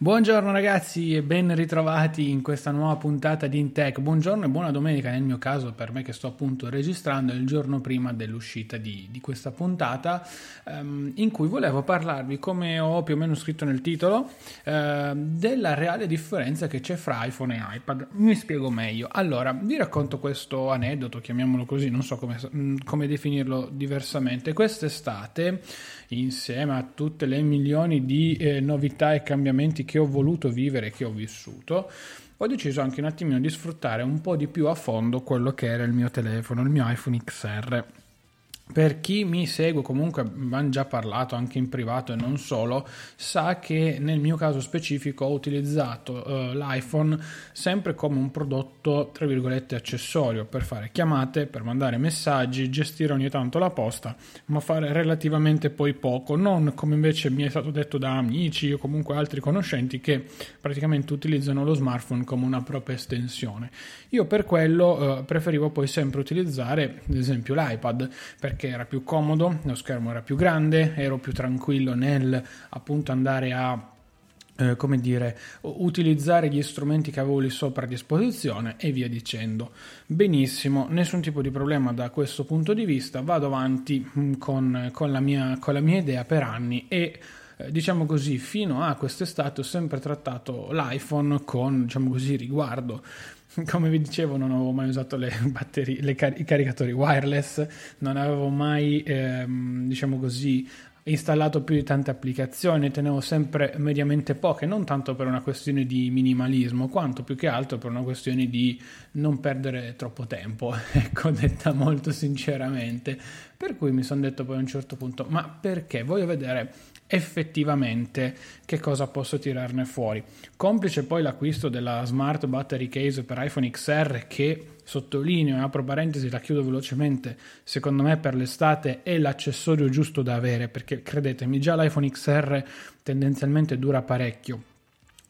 Buongiorno ragazzi e ben ritrovati in questa nuova puntata di Intech. Buongiorno e buona domenica nel mio caso per me che sto appunto registrando il giorno prima dell'uscita di, di questa puntata um, in cui volevo parlarvi, come ho più o meno scritto nel titolo, uh, della reale differenza che c'è fra iPhone e iPad. Mi spiego meglio. Allora, vi racconto questo aneddoto, chiamiamolo così, non so come, mm, come definirlo diversamente. Quest'estate, insieme a tutte le milioni di eh, novità e cambiamenti che ho voluto vivere, che ho vissuto, ho deciso anche un attimino di sfruttare un po' di più a fondo quello che era il mio telefono, il mio iPhone XR. Per chi mi segue, comunque hanno già parlato anche in privato e non solo, sa che nel mio caso specifico ho utilizzato uh, l'iPhone sempre come un prodotto, tra virgolette, accessorio per fare chiamate, per mandare messaggi, gestire ogni tanto la posta, ma fare relativamente poi poco, non come invece mi è stato detto da amici o comunque altri conoscenti che praticamente utilizzano lo smartphone come una propria estensione. Io per quello uh, preferivo poi sempre utilizzare, ad esempio, l'iPad perché era più comodo, lo schermo era più grande, ero più tranquillo nel appunto andare a eh, come dire, utilizzare gli strumenti che avevo lì sopra a disposizione e via dicendo. Benissimo, nessun tipo di problema da questo punto di vista, vado avanti mm, con, con, la, mia, con la mia idea per anni e eh, diciamo così, fino a quest'estate ho sempre trattato l'iPhone con, diciamo così, riguardo come vi dicevo non avevo mai usato le batterie, le car- i caricatori wireless, non avevo mai, ehm, diciamo così, installato più di tante applicazioni, tenevo sempre mediamente poche, non tanto per una questione di minimalismo, quanto più che altro per una questione di non perdere troppo tempo, ecco, detta molto sinceramente. Per cui mi sono detto poi a un certo punto, ma perché? Voglio vedere effettivamente che cosa posso tirarne fuori. Complice poi l'acquisto della Smart Battery Case per iPhone XR che sottolineo e apro parentesi, la chiudo velocemente, secondo me per l'estate è l'accessorio giusto da avere perché credetemi già l'iPhone XR tendenzialmente dura parecchio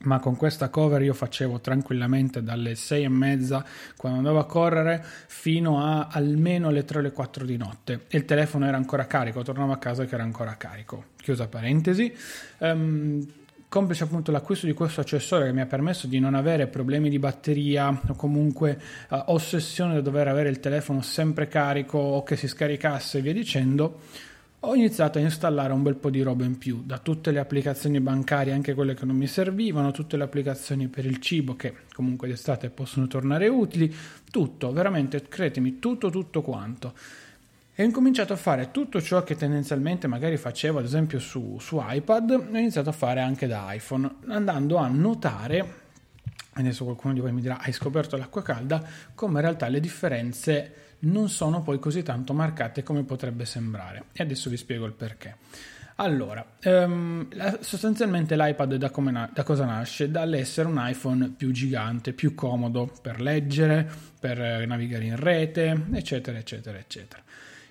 ma con questa cover io facevo tranquillamente dalle 6 e mezza quando andavo a correre fino a almeno le 3 o le 4 di notte e il telefono era ancora carico, tornavo a casa che era ancora carico. Chiusa parentesi. Um, complice appunto l'acquisto di questo accessorio che mi ha permesso di non avere problemi di batteria o comunque uh, ossessione da dover avere il telefono sempre carico o che si scaricasse e via dicendo ho iniziato a installare un bel po' di roba in più, da tutte le applicazioni bancarie, anche quelle che non mi servivano, tutte le applicazioni per il cibo che comunque d'estate possono tornare utili, tutto, veramente, credetemi, tutto, tutto quanto. E ho incominciato a fare tutto ciò che tendenzialmente magari facevo ad esempio su, su iPad, ho iniziato a fare anche da iPhone, andando a notare, adesso qualcuno di voi mi dirà hai scoperto l'acqua calda, come in realtà le differenze non sono poi così tanto marcate come potrebbe sembrare. E adesso vi spiego il perché. Allora, um, sostanzialmente l'iPad da, na- da, cosa nasce? Dall'essere un iPhone più gigante, più comodo per leggere, per navigare in rete, eccetera, eccetera, eccetera.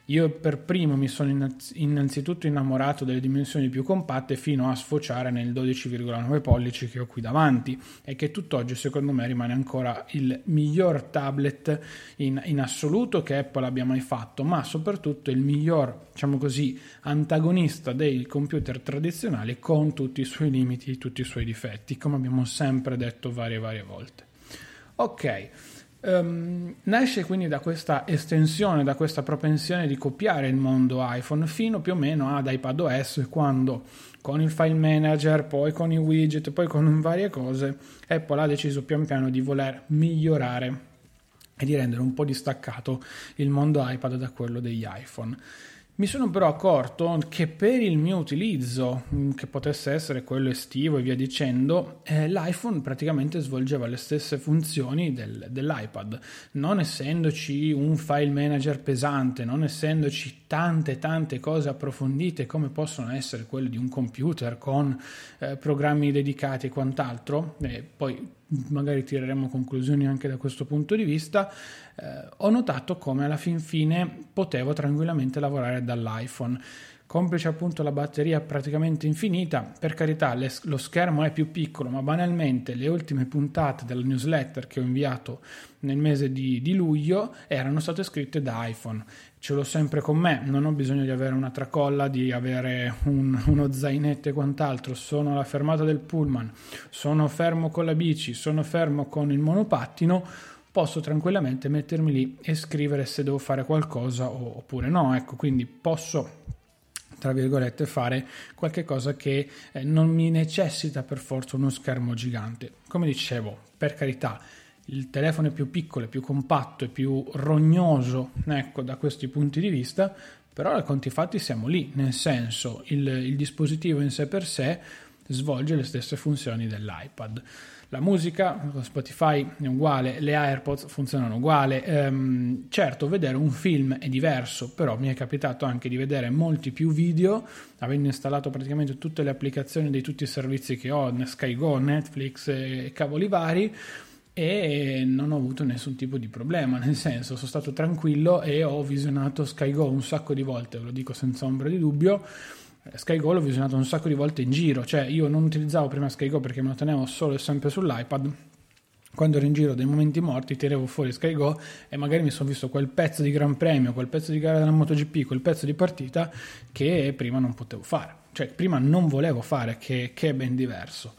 Io per primo mi sono innanzitutto innamorato delle dimensioni più compatte fino a sfociare nel 12,9 pollici che ho qui davanti e che tutt'oggi secondo me rimane ancora il miglior tablet in, in assoluto che Apple abbia mai fatto, ma soprattutto il miglior, diciamo così, antagonista dei computer tradizionali con tutti i suoi limiti, tutti i suoi difetti, come abbiamo sempre detto varie varie volte. Ok, Um, nasce quindi da questa estensione, da questa propensione di copiare il mondo iPhone fino più o meno ad iPadOS quando con il file manager, poi con i widget, poi con varie cose, Apple ha deciso pian piano di voler migliorare e di rendere un po' distaccato il mondo iPad da quello degli iPhone. Mi sono però accorto che per il mio utilizzo, mm, che potesse essere quello estivo e via dicendo, eh, l'iPhone praticamente svolgeva le stesse funzioni del, dell'iPad, non essendoci un file manager pesante, non essendoci tante tante cose approfondite come possono essere quelle di un computer con eh, programmi dedicati e quant'altro, e poi magari tireremo conclusioni anche da questo punto di vista, eh, ho notato come alla fin fine potevo tranquillamente lavorare dall'iPhone. Complice appunto la batteria praticamente infinita, per carità le, lo schermo è più piccolo, ma banalmente le ultime puntate della newsletter che ho inviato nel mese di, di luglio erano state scritte da iPhone. Ce l'ho sempre con me, non ho bisogno di avere una tracolla, di avere un, uno zainetto e quant'altro. Sono alla fermata del pullman, sono fermo con la bici, sono fermo con il monopattino posso tranquillamente mettermi lì e scrivere se devo fare qualcosa oppure no. Ecco, quindi posso tra virgolette fare qualche cosa che eh, non mi necessita per forza uno schermo gigante. Come dicevo, per carità, il telefono è più piccolo, è più compatto, è più rognoso, ecco, da questi punti di vista, però a conti fatti siamo lì, nel senso il, il dispositivo in sé per sé svolge le stesse funzioni dell'iPad. La musica Spotify è uguale, le AirPods funzionano uguale. Ehm, certo, vedere un film è diverso, però mi è capitato anche di vedere molti più video, avendo installato praticamente tutte le applicazioni di tutti i servizi che ho, SkyGo, Netflix e cavoli vari e non ho avuto nessun tipo di problema, nel senso sono stato tranquillo e ho visionato SkyGo un sacco di volte, ve lo dico senza ombra di dubbio SkyGo l'ho visionato un sacco di volte in giro, cioè io non utilizzavo prima SkyGo perché me lo tenevo solo e sempre sull'iPad. Quando ero in giro dei momenti morti tirevo fuori SkyGo e magari mi sono visto quel pezzo di Gran Premio, quel pezzo di gara della MotoGP, quel pezzo di partita che prima non potevo fare, cioè prima non volevo fare, che, che è ben diverso.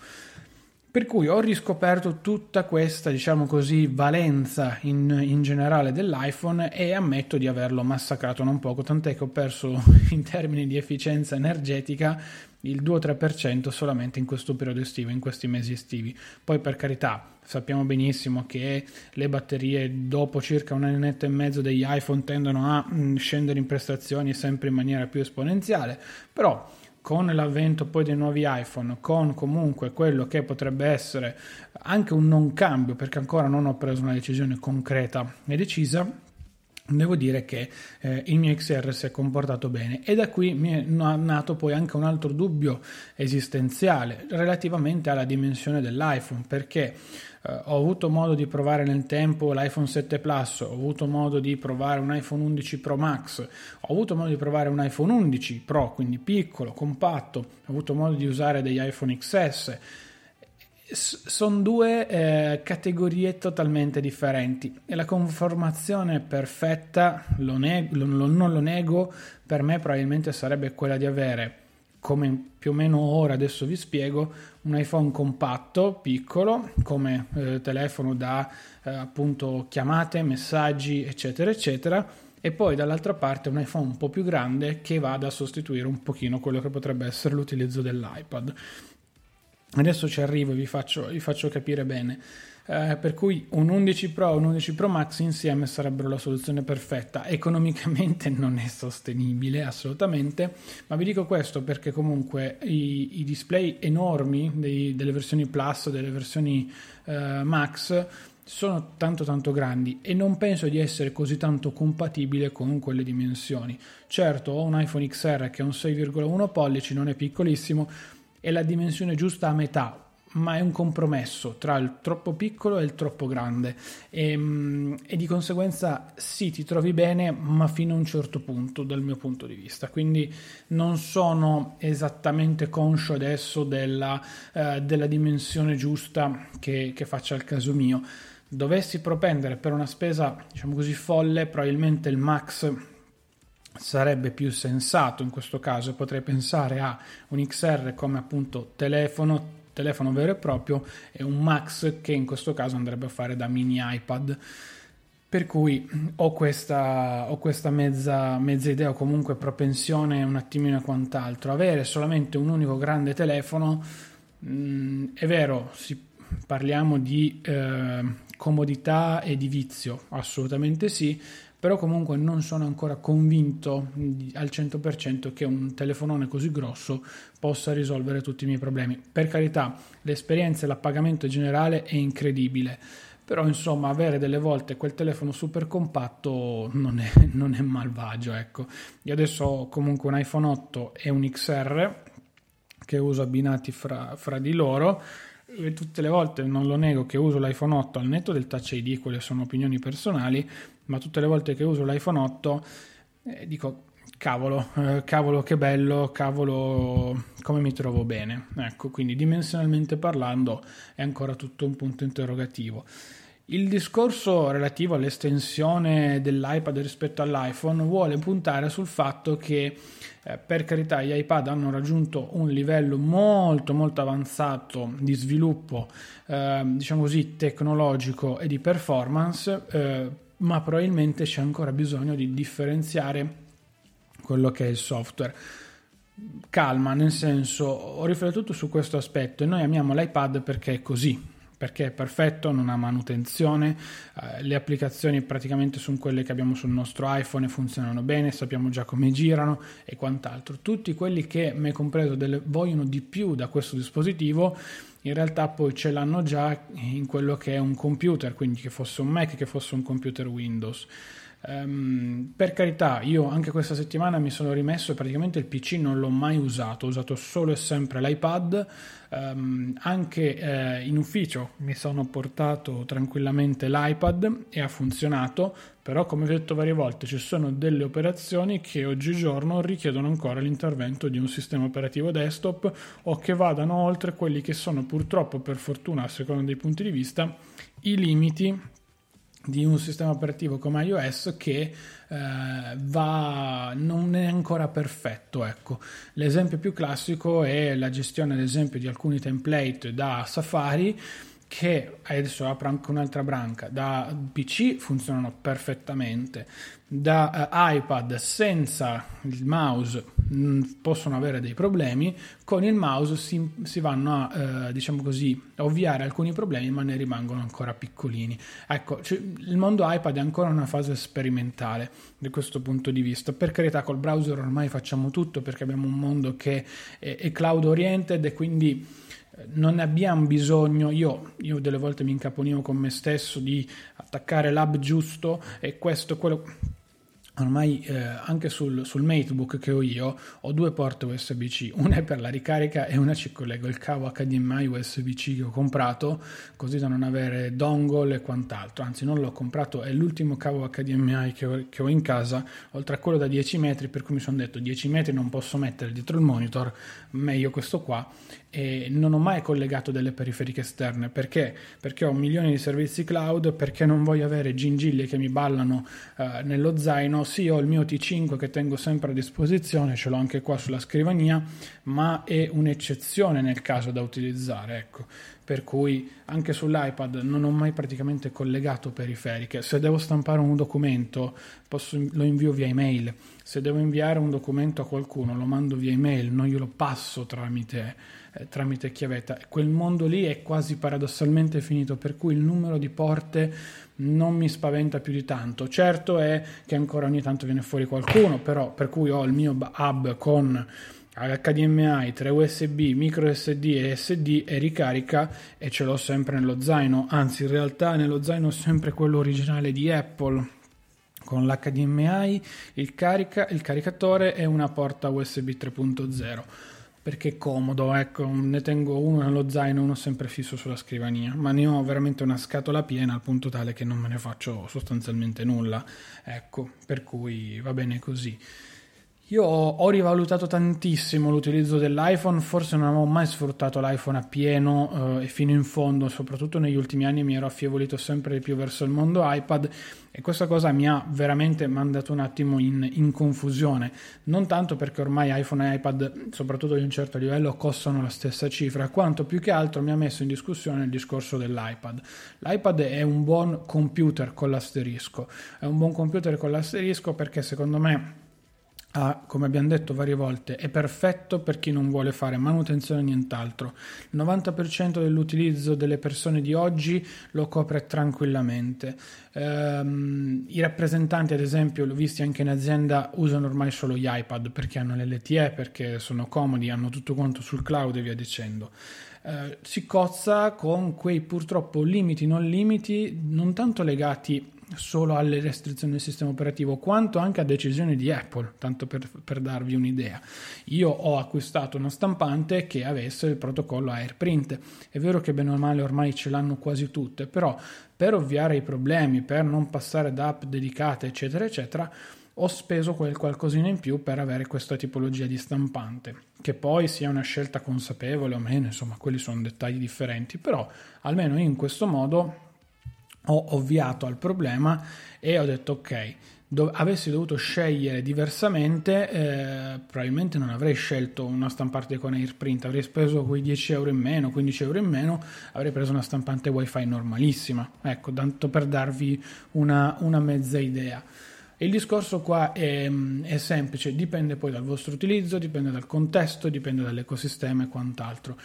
Per cui ho riscoperto tutta questa, diciamo così, valenza in, in, generale dell'iPhone e ammetto di averlo massacrato non poco, tant'è che ho perso in termini di efficienza energetica il 2-3% solamente in questo periodo estivo, in questi mesi estivi. Poi per carità, sappiamo benissimo che le batterie dopo circa un annetto e mezzo degli iPhone tendono a mm, scendere in prestazioni sempre in maniera più esponenziale, però con l'avvento poi dei nuovi iPhone, con comunque quello che potrebbe essere anche un non cambio, perché ancora non ho preso una decisione concreta e decisa, devo dire che eh, il mio XR si è comportato bene e da qui mi è nato poi anche un altro dubbio esistenziale relativamente alla dimensione dell'iPhone perché eh, ho avuto modo di provare nel tempo l'iPhone 7 Plus, ho avuto modo di provare un iPhone 11 Pro Max, ho avuto modo di provare un iPhone 11 Pro, quindi piccolo, compatto, ho avuto modo di usare degli iPhone XS. Sono due eh, categorie totalmente differenti e la conformazione perfetta, lo nego, lo, lo, non lo nego, per me probabilmente sarebbe quella di avere come più o meno ora adesso vi spiego, un iPhone compatto, piccolo, come eh, telefono da eh, appunto chiamate, messaggi, eccetera, eccetera, e poi dall'altra parte un iPhone un po' più grande che vada a sostituire un pochino quello che potrebbe essere l'utilizzo dell'iPad. Adesso ci arrivo e vi faccio, vi faccio capire bene eh, per cui un 11 Pro e un 11 Pro Max insieme sarebbero la soluzione perfetta. Economicamente non è sostenibile assolutamente, ma vi dico questo perché comunque i, i display enormi dei, delle versioni Plus, delle versioni eh, Max sono tanto tanto grandi e non penso di essere così tanto compatibile con quelle dimensioni. Certo, ho un iPhone XR che è un 6,1 pollici, non è piccolissimo, è la dimensione giusta a metà ma è un compromesso tra il troppo piccolo e il troppo grande. E, ehm, e, di conseguenza sì ti trovi bene ma fino a un certo punto dal mio punto di vista. Quindi non sono esattamente conscio adesso della, uh, della dimensione giusta che, che faccia il caso mio. Dovessi propendere per una spesa diciamo così folle probabilmente il max sarebbe più sensato in questo caso potrei pensare a un XR come appunto telefono telefono vero e proprio e un Max che in questo caso andrebbe a fare da mini iPad. Per cui ho questa, ho questa mezza, mezza, idea o comunque propensione un attimino a quant'altro. Avere solamente un unico grande telefono, mh, mm, è vero, si, parliamo di eh, comodità e di vizio, assolutamente sì, però comunque non sono ancora convinto al 100% che un telefonone così grosso possa risolvere tutti i miei problemi. Per carità, l'esperienza e l'appagamento generale è incredibile, però insomma avere delle volte quel telefono super compatto non è, non è malvagio, ecco. Io adesso ho comunque un iPhone 8 e un XR che uso abbinati fra, fra di loro tutte le volte non lo nego che uso l'iPhone 8 al netto del Touch ID, quelle sono opinioni personali, ma tutte le volte che uso l'iPhone 8 eh, dico cavolo, eh, cavolo che bello, cavolo come mi trovo bene. Ecco, quindi dimensionalmente parlando è ancora tutto un punto interrogativo. Il discorso relativo all'estensione dell'iPad rispetto all'iPhone vuole puntare sul fatto che eh, per carità gli iPad hanno raggiunto un livello molto molto avanzato di sviluppo, eh, diciamo così, tecnologico e di performance, eh, ma probabilmente c'è ancora bisogno di differenziare quello che è il software. Calma, nel senso, ho riflettuto su questo aspetto e noi amiamo l'iPad perché è così, perché è perfetto, non ha manutenzione, eh, le applicazioni praticamente sono quelle che abbiamo sul nostro iPhone e funzionano bene, sappiamo già come girano e quant'altro. Tutti quelli che, me compreso, delle, vogliono di più da questo dispositivo in realtà poi ce l'hanno già in quello che è un computer, quindi che fosse un Mac, che fosse un computer Windows. Um, per carità, io anche questa settimana mi sono rimesso e praticamente il PC non l'ho mai usato, ho usato solo e sempre l'iPad. Um, anche eh, in ufficio mi sono portato tranquillamente l'iPad e ha funzionato, però come vi ho detto varie volte ci sono delle operazioni che oggigiorno richiedono ancora l'intervento di un sistema operativo desktop o che vadano oltre quelli che sono purtroppo, per fortuna, a seconda dei punti di vista, i limiti di un sistema operativo come iOS che eh, va, non è ancora perfetto. Ecco. L'esempio più classico è la gestione, ad esempio, di alcuni template da Safari che adesso apro anche un'altra branca da PC funzionano perfettamente da uh, iPad senza il mouse mh, mm, possono avere dei problemi con il mouse si, si vanno a uh, diciamo così ovviare alcuni problemi ma ne rimangono ancora piccolini. Ecco cioè, il mondo iPad è ancora una fase sperimentale da questo punto di vista. Per carità col browser ormai facciamo tutto perché abbiamo un mondo che è, è cloud oriented e quindi non abbiamo bisogno, io, io, delle volte mi incaponivo con me stesso di attaccare l'hub giusto e questo quello ormai eh, anche sul, sul Matebook che ho io ho due porte USB-C, una è per la ricarica e una ci collego il cavo HDMI USB-C che ho comprato così da non avere dongle e quant'altro, anzi non l'ho comprato, è l'ultimo cavo HDMI che ho, che ho in casa, oltre a quello da 10 metri, per cui mi sono detto 10 metri non posso mettere dietro il monitor, meglio questo qua e non ho mai collegato delle periferiche esterne perché? Perché ho milioni di servizi cloud, perché non voglio avere gingilli che mi ballano eh, nello zaino sì, ho il mio T5 che tengo sempre a disposizione, ce l'ho anche qua sulla scrivania, ma è un'eccezione nel caso da utilizzare, ecco. Per cui anche sull'iPad non ho mai praticamente collegato periferiche. Se devo stampare un documento, posso, lo invio via email. Se devo inviare un documento a qualcuno, lo mando via email, non glielo passo tramite, eh, tramite chiavetta. Quel mondo lì è quasi paradossalmente finito, per cui il numero di porte non mi spaventa più di tanto. Certo è che ancora ogni tanto viene fuori qualcuno, però per cui ho il mio hub con HDMI, 3 USB, micro SD e SD e ricarica e ce l'ho sempre nello zaino, anzi in realtà nello zaino ho sempre quello originale di Apple con l'HDMI, il, carica, il caricatore e una porta USB 3.0 perché è comodo, ecco, ne tengo uno nello zaino, uno sempre fisso sulla scrivania, ma ne ho veramente una scatola piena al punto tale che non me ne faccio sostanzialmente nulla, ecco, per cui va bene così. Io ho rivalutato tantissimo l'utilizzo dell'iPhone, forse non avevo mai sfruttato l'iPhone a pieno eh, e fino in fondo, soprattutto negli ultimi anni mi ero affievolito sempre di più verso il mondo iPad e questa cosa mi ha veramente mandato un attimo in, in confusione, non tanto perché ormai iPhone e iPad, soprattutto di un certo livello, costano la stessa cifra, quanto più che altro mi ha messo in discussione il discorso dell'iPad. L'iPad è un buon computer con l'asterisco, è un buon computer con l'asterisco perché secondo me ha, come abbiamo detto varie volte, è perfetto per chi non vuole fare manutenzione e nient'altro. Il 90% dell'utilizzo delle persone di oggi lo copre tranquillamente. Ehm, I rappresentanti, ad esempio, l'ho visto anche in azienda, usano ormai solo gli iPad perché hanno l'LTE, perché sono comodi, hanno tutto quanto sul cloud e via dicendo. Eh, si cozza con quei purtroppo limiti non limiti, non tanto legati solo alle restrizioni del sistema operativo, quanto anche a decisioni di Apple, tanto per, per, darvi un'idea. Io ho acquistato una stampante che avesse il protocollo AirPrint. È vero che bene o male ormai ce l'hanno quasi tutte, però per ovviare i problemi, per non passare da app dedicate, eccetera, eccetera, ho speso quel qualcosina in più per avere questa tipologia di stampante. Che poi sia una scelta consapevole o meno, insomma, quelli sono dettagli differenti, però almeno in questo modo ho ovviato al problema e ho detto ok, do- avessi dovuto scegliere diversamente, eh, probabilmente non avrei scelto una stampante con AirPrint, avrei speso quei 10 euro in meno, 15 euro in meno, avrei preso una stampante wifi normalissima. Ecco, tanto per darvi una, una mezza idea. Il discorso qua è, è, semplice, dipende poi dal vostro utilizzo, dipende dal contesto, dipende dall'ecosistema e quant'altro.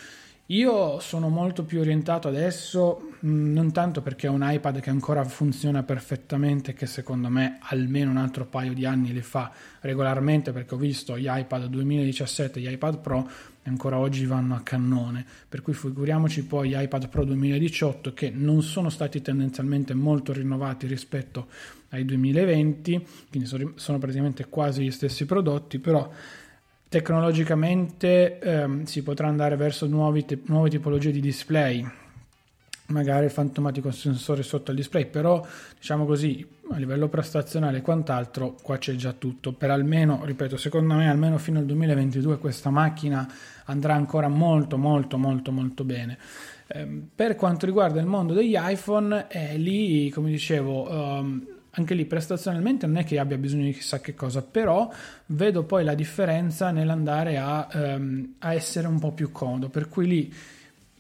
Io sono molto più orientato adesso, mm, non tanto perché ho un iPad che ancora funziona perfettamente, che secondo me almeno un altro paio di anni le fa regolarmente, perché ho visto gli iPad 2017 e gli iPad Pro e ancora oggi vanno a cannone, per cui figuriamoci poi gli iPad Pro 2018 che non sono stati tendenzialmente molto rinnovati rispetto ai 2020, quindi sono praticamente quasi gli stessi prodotti, però Tecnologicamente ehm, si potrà andare verso te- nuove tipologie di display, magari il fantomatico sensore sotto il display, però diciamo così a livello prestazionale e quant'altro qua c'è già tutto. Per almeno, ripeto, secondo me almeno fino al 2022 questa macchina andrà ancora molto molto molto molto bene. Eh, per quanto riguarda il mondo degli iPhone, eh, lì come dicevo... Um, anche lì prestazionalmente non è che abbia bisogno di chissà che cosa, però vedo poi la differenza nell'andare a, um, a essere un po' più comodo, per cui lì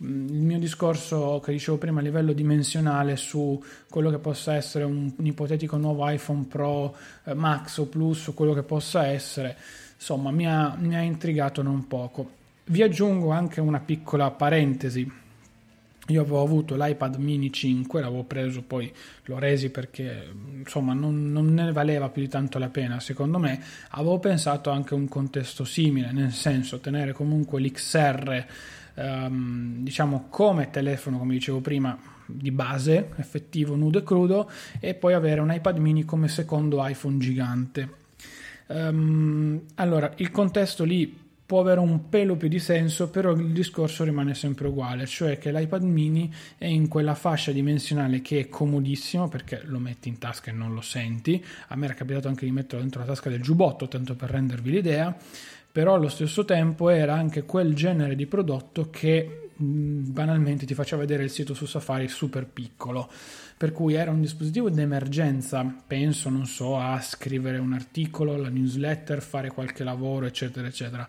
mm, il mio discorso che dicevo prima a livello dimensionale su quello che possa essere un, un ipotetico nuovo iPhone Pro eh, Max o Plus o quello che possa essere, insomma mi ha, mi ha intrigato non poco. Vi aggiungo anche una piccola parentesi io avevo avuto l'iPad mini 5, l'avevo preso, poi l'ho resi perché insomma non, non, ne valeva più di tanto la pena secondo me. Avevo pensato anche a un contesto simile, nel senso tenere comunque l'XR ehm, diciamo come telefono, come dicevo prima, di base, effettivo, nudo e crudo, e poi avere un iPad mini come secondo iPhone gigante. Um, allora, il contesto lì può avere un pelo più di senso, però il discorso rimane sempre uguale, cioè che l'iPad mini è in quella fascia dimensionale che è comodissimo perché lo metti in tasca e non lo senti. A me era capitato anche di metterlo dentro la tasca del giubbotto, tanto per rendervi l'idea, però allo stesso tempo era anche quel genere di prodotto che banalmente ti faceva vedere il sito su Safari super piccolo per cui era un dispositivo d'emergenza, penso, non so, a scrivere un articolo, la newsletter, fare qualche lavoro, eccetera, eccetera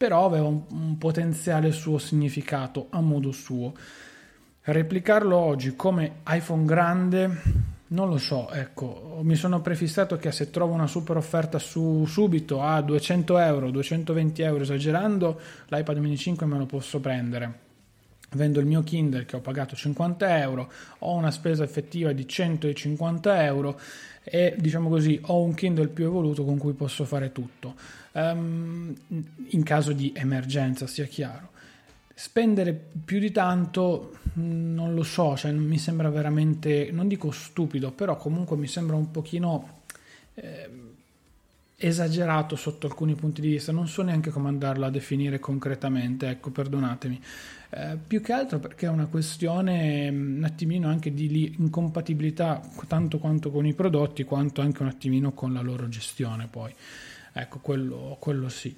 però aveva un, un potenziale suo significato a modo suo. Replicarlo oggi come iPhone grande non lo so, ecco, mi sono prefissato che se trovo una super offerta su subito a 200 euro, 220 euro esagerando, l'iPad mini 5 me lo posso prendere. Vendo il mio Kindle che ho pagato 50 euro, ho una spesa effettiva di 150 euro e diciamo così ho un Kindle più evoluto con cui posso fare tutto. Um, in caso di emergenza sia chiaro. Spendere più di tanto mm, non lo so cioè mi sembra veramente non dico stupido però comunque mi sembra un pochino eh, esagerato sotto alcuni punti di vista, non so neanche come andarlo a definire concretamente, ecco, perdonatemi. Eh, più che altro perché è una questione mm, un attimino anche di incompatibilità tanto quanto con i prodotti quanto anche un attimino con la loro gestione poi ecco quello, quello sì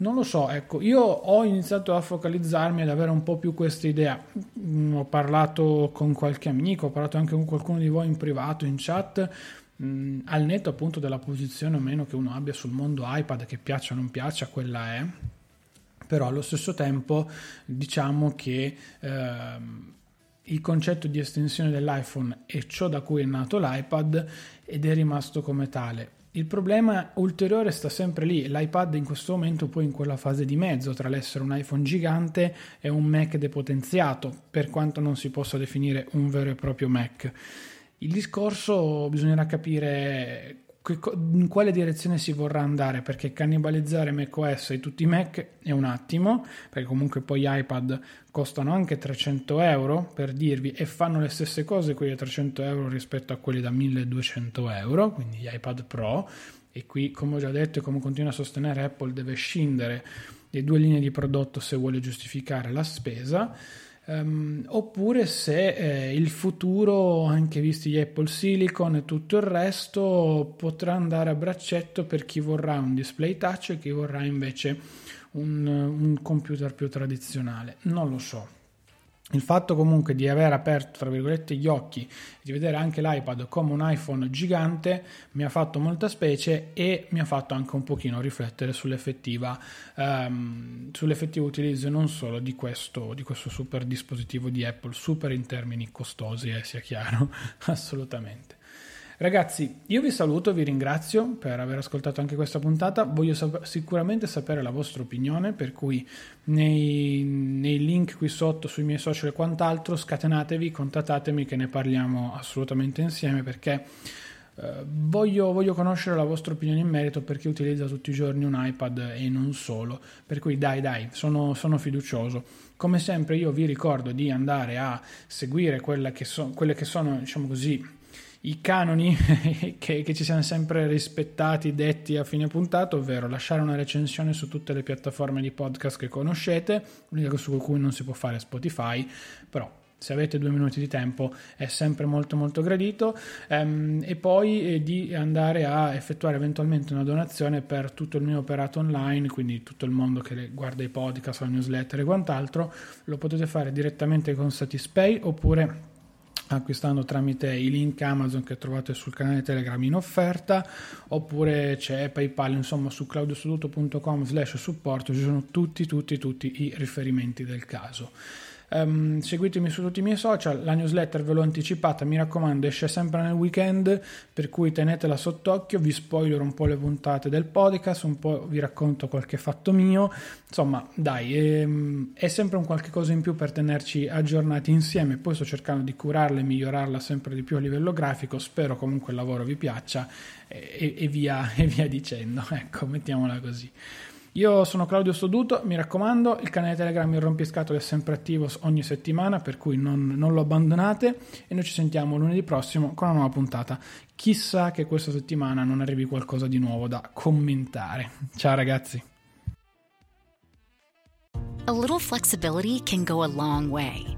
non lo so, ecco, io ho iniziato a focalizzarmi ad avere un po' più questa idea. Mm, ho parlato con qualche amico, ho parlato anche con qualcuno di voi in privato, in chat, mh, mm, al netto appunto della posizione o meno che uno abbia sul mondo iPad, che piaccia o non piaccia, quella è. Però allo stesso tempo diciamo che ehm, il concetto di estensione dell'iPhone è ciò da cui è nato l'iPad ed è rimasto come tale il problema ulteriore sta sempre lì, l'iPad in questo momento poi in quella fase di mezzo tra l'essere un iPhone gigante e un Mac depotenziato, per quanto non si possa definire un vero e proprio Mac. Il discorso bisognerà capire in quale direzione si vorrà andare perché cannibalizzare macOS e tutti i Mac è un attimo perché comunque poi iPad costano anche 300 euro per dirvi e fanno le stesse cose quelli da 300 euro rispetto a quelli da 1200 euro quindi gli iPad Pro. E qui come ho già detto e come continua a sostenere Apple deve scindere le due linee di prodotto se vuole giustificare la spesa Um, oppure se eh, il futuro, anche visti gli Apple Silicon e tutto il resto, potrà andare a braccetto per chi vorrà un display touch e chi vorrà invece un, un computer più tradizionale. Non lo so. Il fatto comunque di aver aperto, tra virgolette, gli occhi, di vedere anche l'iPad come un iPhone gigante, mi ha fatto molta specie e mi ha fatto anche un pochino riflettere sull'effettiva, um, sull'effettivo utilizzo non solo di questo, di questo super dispositivo di Apple, super in termini costosi, eh, sia chiaro, assolutamente. Ragazzi, io vi saluto, vi ringrazio per aver ascoltato anche questa puntata. Voglio sap- sicuramente sapere la vostra opinione, per cui nei, nei, link qui sotto sui miei social e quant'altro scatenatevi, contattatemi che ne parliamo assolutamente insieme perché eh, voglio, voglio, conoscere la vostra opinione in merito perché utilizza tutti i giorni un iPad e non solo. Per cui dai dai, sono, sono fiducioso. Come sempre io vi ricordo di andare a seguire che so, quelle che sono, diciamo così, i canoni che, che, ci siamo sempre rispettati, detti a fine puntata, ovvero lasciare una recensione su tutte le piattaforme di podcast che conoscete, l'unica su cui non si può fare Spotify, però se avete due minuti di tempo è sempre molto molto gradito. Ehm, e poi eh, di andare a effettuare eventualmente una donazione per tutto il mio operato online quindi tutto il mondo che guarda i podcast, la newsletter e quant'altro lo potete fare direttamente con Satispay oppure acquistando tramite i link Amazon che trovate sul canale Telegram in offerta oppure c'è PayPal insomma su claudiosoduto.com slash supporto. Ci sono tutti tutti tutti i riferimenti del caso Um, seguitemi su tutti i miei social, la newsletter ve l'ho anticipata, mi raccomando, esce sempre nel weekend, per cui tenetela sott'occhio, vi spoiler un po' le puntate del podcast, un po' vi racconto qualche fatto mio, insomma, dai, ehm, è sempre un qualche cosa in più per tenerci aggiornati insieme, poi sto cercando di curarla e migliorarla sempre di più a livello grafico, spero comunque il lavoro vi piaccia e, e, via, e via dicendo, ecco, mettiamola così. Io sono Claudio Soduto, mi raccomando, il canale Telegram Il Rompiscatole è sempre attivo ogni settimana, per cui non, non lo abbandonate e noi ci sentiamo lunedì prossimo con una nuova puntata. Chissà che questa settimana non arrivi qualcosa di nuovo da commentare. Ciao ragazzi. A little flexibility can go a long way.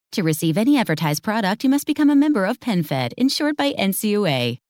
To receive any advertised product, you must become a member of PenFed, insured by NCUA.